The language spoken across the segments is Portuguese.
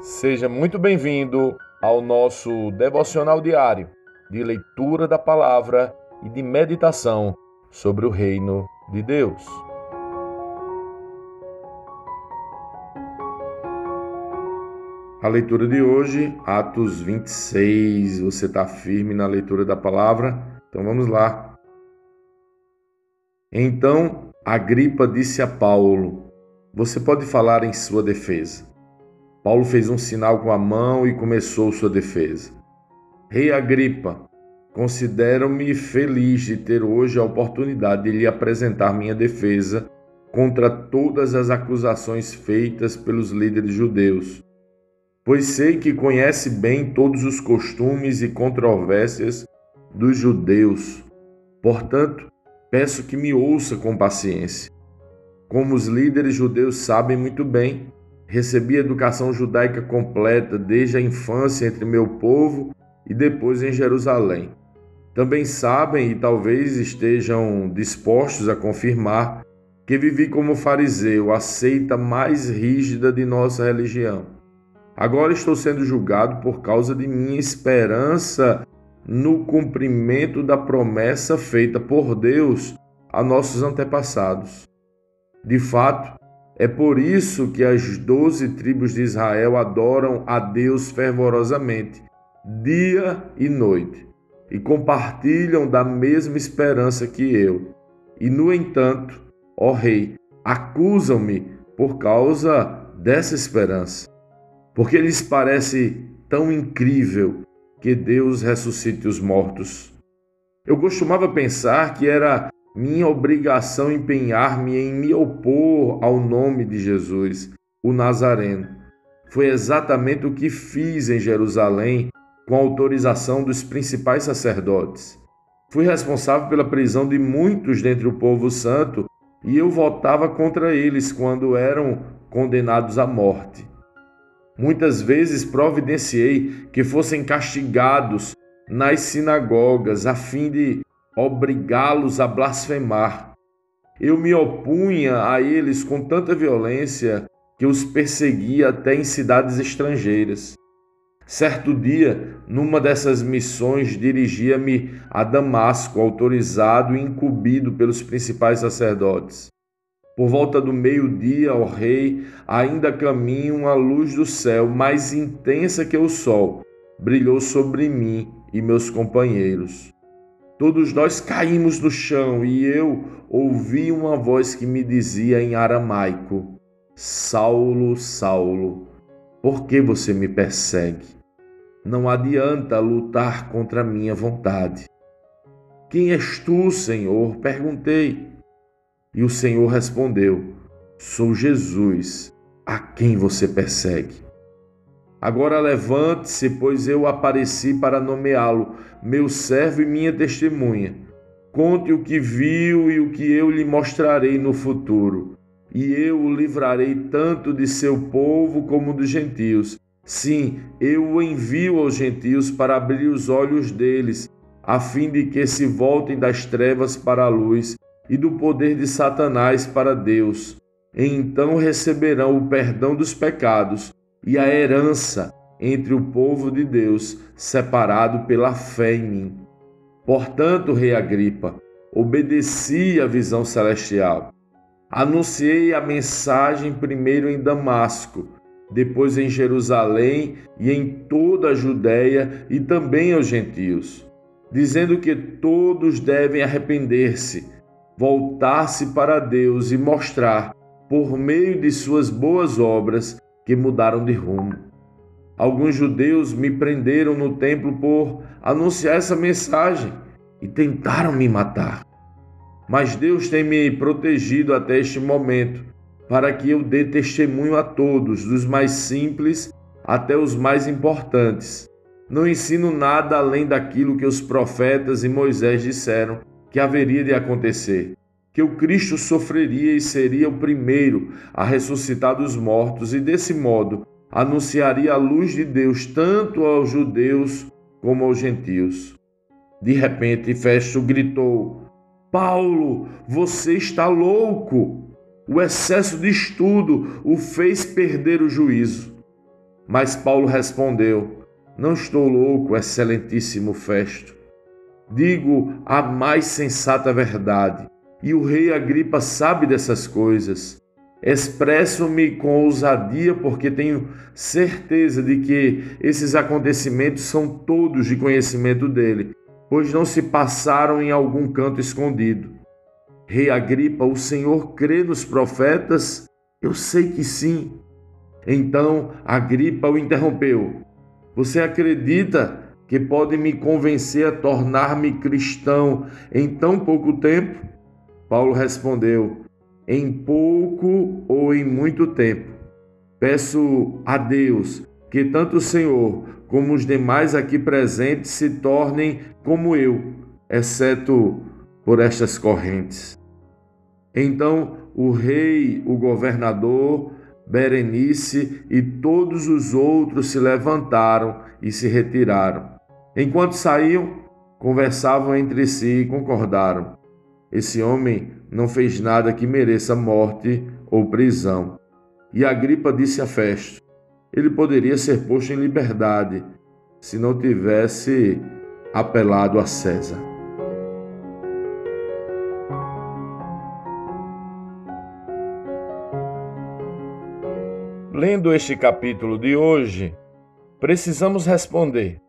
Seja muito bem-vindo ao nosso devocional diário de leitura da palavra e de meditação sobre o reino de Deus. A leitura de hoje, Atos 26. Você está firme na leitura da palavra? Então vamos lá. Então Agripa disse a Paulo: Você pode falar em sua defesa. Paulo fez um sinal com a mão e começou sua defesa. Rei Agripa, considero-me feliz de ter hoje a oportunidade de lhe apresentar minha defesa contra todas as acusações feitas pelos líderes judeus, pois sei que conhece bem todos os costumes e controvérsias dos judeus. Portanto, peço que me ouça com paciência. Como os líderes judeus sabem muito bem, Recebi educação judaica completa desde a infância entre meu povo e depois em Jerusalém. Também sabem e talvez estejam dispostos a confirmar que vivi como fariseu, a seita mais rígida de nossa religião. Agora estou sendo julgado por causa de minha esperança no cumprimento da promessa feita por Deus a nossos antepassados. De fato, é por isso que as doze tribos de Israel adoram a Deus fervorosamente, dia e noite, e compartilham da mesma esperança que eu. E, no entanto, ó Rei, acusam-me por causa dessa esperança, porque lhes parece tão incrível que Deus ressuscite os mortos. Eu costumava pensar que era minha obrigação empenhar-me em me opor ao nome de Jesus, o Nazareno. Foi exatamente o que fiz em Jerusalém com autorização dos principais sacerdotes. Fui responsável pela prisão de muitos dentre o povo santo e eu votava contra eles quando eram condenados à morte. Muitas vezes providenciei que fossem castigados nas sinagogas a fim de obrigá-los a blasfemar. Eu me opunha a eles com tanta violência que os perseguia até em cidades estrangeiras. Certo dia, numa dessas missões, dirigia-me a Damasco, autorizado e incumbido pelos principais sacerdotes. Por volta do meio-dia, ó rei, ainda caminho uma luz do céu, mais intensa que o sol, brilhou sobre mim e meus companheiros. Todos nós caímos no chão e eu ouvi uma voz que me dizia em aramaico: Saulo, Saulo, por que você me persegue? Não adianta lutar contra a minha vontade. Quem és tu, Senhor? perguntei. E o Senhor respondeu: Sou Jesus, a quem você persegue. Agora levante-se, pois eu apareci para nomeá-lo, meu servo e minha testemunha. Conte o que viu e o que eu lhe mostrarei no futuro. E eu o livrarei tanto de seu povo como dos gentios. Sim, eu o envio aos gentios para abrir os olhos deles, a fim de que se voltem das trevas para a luz e do poder de Satanás para Deus. E então receberão o perdão dos pecados e a herança entre o povo de Deus, separado pela fé em mim. Portanto, rei Agripa, obedeci à visão celestial. Anunciei a mensagem primeiro em Damasco, depois em Jerusalém e em toda a Judéia e também aos gentios, dizendo que todos devem arrepender-se, voltar-se para Deus e mostrar, por meio de suas boas obras, que mudaram de rumo. Alguns judeus me prenderam no templo por anunciar essa mensagem e tentaram me matar. Mas Deus tem me protegido até este momento, para que eu dê testemunho a todos, dos mais simples até os mais importantes. Não ensino nada além daquilo que os profetas e Moisés disseram que haveria de acontecer que o Cristo sofreria e seria o primeiro a ressuscitar dos mortos, e desse modo anunciaria a luz de Deus tanto aos judeus como aos gentios. De repente, Festo gritou: Paulo, você está louco! O excesso de estudo o fez perder o juízo. Mas Paulo respondeu: Não estou louco, excelentíssimo Festo. Digo a mais sensata verdade, e o rei Agripa sabe dessas coisas. Expresso-me com ousadia porque tenho certeza de que esses acontecimentos são todos de conhecimento dele, pois não se passaram em algum canto escondido. Rei Agripa, o Senhor crê nos profetas? Eu sei que sim. Então Agripa o interrompeu. Você acredita que pode me convencer a tornar-me cristão em tão pouco tempo? Paulo respondeu: Em pouco ou em muito tempo. Peço a Deus que tanto o Senhor como os demais aqui presentes se tornem como eu, exceto por estas correntes. Então o rei, o governador, Berenice e todos os outros se levantaram e se retiraram. Enquanto saíam, conversavam entre si e concordaram: Esse homem não fez nada que mereça morte ou prisão. E Agripa disse a Festo: Ele poderia ser posto em liberdade se não tivesse apelado a César. Lendo este capítulo de hoje, precisamos responder: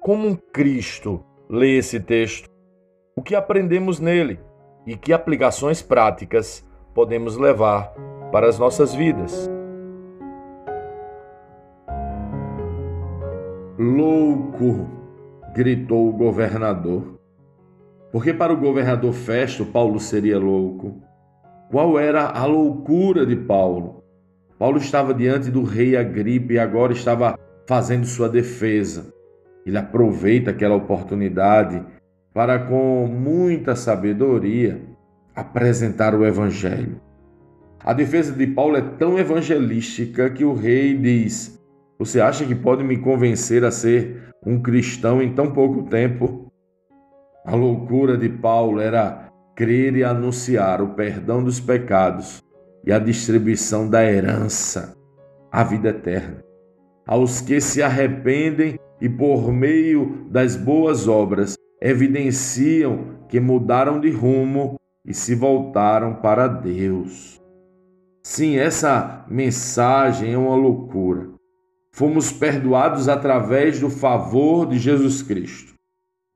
como Cristo lê esse texto? O que aprendemos nele e que aplicações práticas podemos levar para as nossas vidas? Louco! gritou o governador. Porque para o governador Festo, Paulo seria louco. Qual era a loucura de Paulo? Paulo estava diante do rei Agripa e agora estava fazendo sua defesa. Ele aproveita aquela oportunidade para, com muita sabedoria, apresentar o Evangelho. A defesa de Paulo é tão evangelística que o rei diz: Você acha que pode me convencer a ser um cristão em tão pouco tempo? A loucura de Paulo era crer e anunciar o perdão dos pecados e a distribuição da herança, a vida eterna. Aos que se arrependem e, por meio das boas obras, evidenciam que mudaram de rumo e se voltaram para Deus. Sim, essa mensagem é uma loucura. Fomos perdoados através do favor de Jesus Cristo.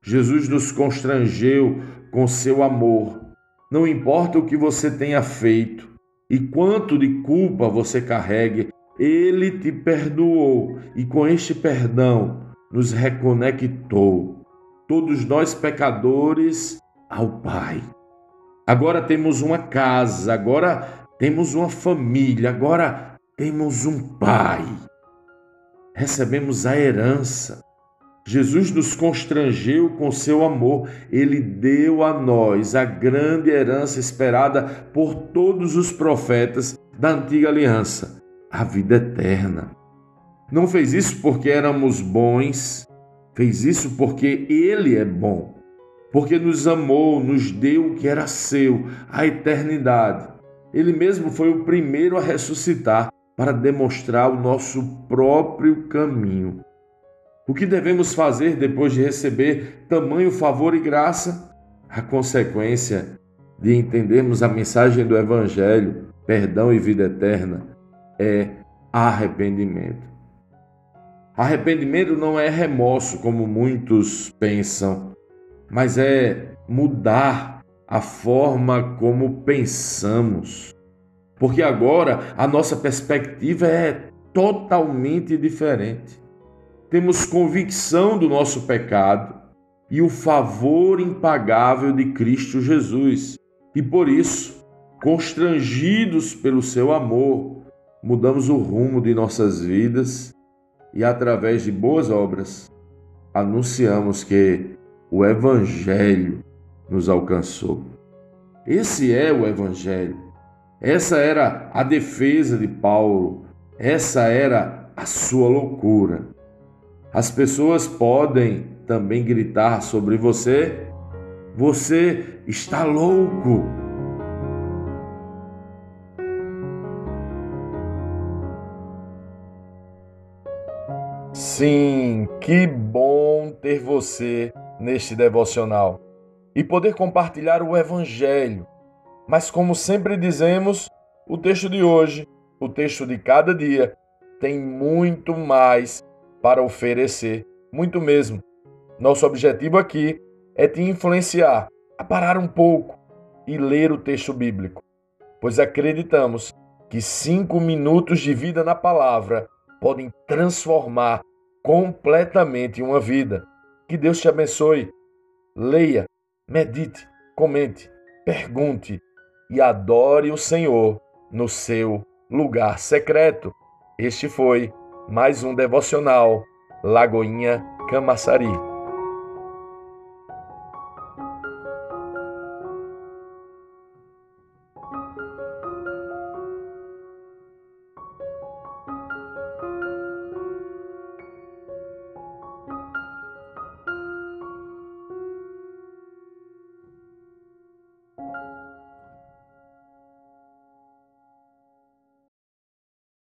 Jesus nos constrangeu com seu amor. Não importa o que você tenha feito, e quanto de culpa você carregue, ele te perdoou e com este perdão nos reconectou, todos nós pecadores, ao Pai. Agora temos uma casa, agora temos uma família, agora temos um Pai. Recebemos a herança. Jesus nos constrangeu com seu amor, ele deu a nós a grande herança esperada por todos os profetas da antiga aliança, a vida eterna. Não fez isso porque éramos bons, fez isso porque ele é bom, porque nos amou, nos deu o que era seu, a eternidade. Ele mesmo foi o primeiro a ressuscitar para demonstrar o nosso próprio caminho. O que devemos fazer depois de receber tamanho favor e graça? A consequência de entendermos a mensagem do Evangelho, perdão e vida eterna, é arrependimento. Arrependimento não é remorso, como muitos pensam, mas é mudar a forma como pensamos. Porque agora a nossa perspectiva é totalmente diferente temos convicção do nosso pecado e o favor impagável de Cristo Jesus. E por isso, constrangidos pelo seu amor, mudamos o rumo de nossas vidas e, através de boas obras, anunciamos que o Evangelho nos alcançou. Esse é o Evangelho. Essa era a defesa de Paulo. Essa era a sua loucura. As pessoas podem também gritar sobre você: você está louco. Sim, que bom ter você neste devocional e poder compartilhar o Evangelho. Mas, como sempre dizemos, o texto de hoje, o texto de cada dia, tem muito mais para oferecer, muito mesmo. Nosso objetivo aqui é te influenciar a parar um pouco e ler o texto bíblico, pois acreditamos que cinco minutos de vida na palavra podem transformar completamente uma vida. Que Deus te abençoe. Leia, medite, comente, pergunte e adore o Senhor no seu lugar secreto. Este foi mais um devocional Lagoinha Camaçari.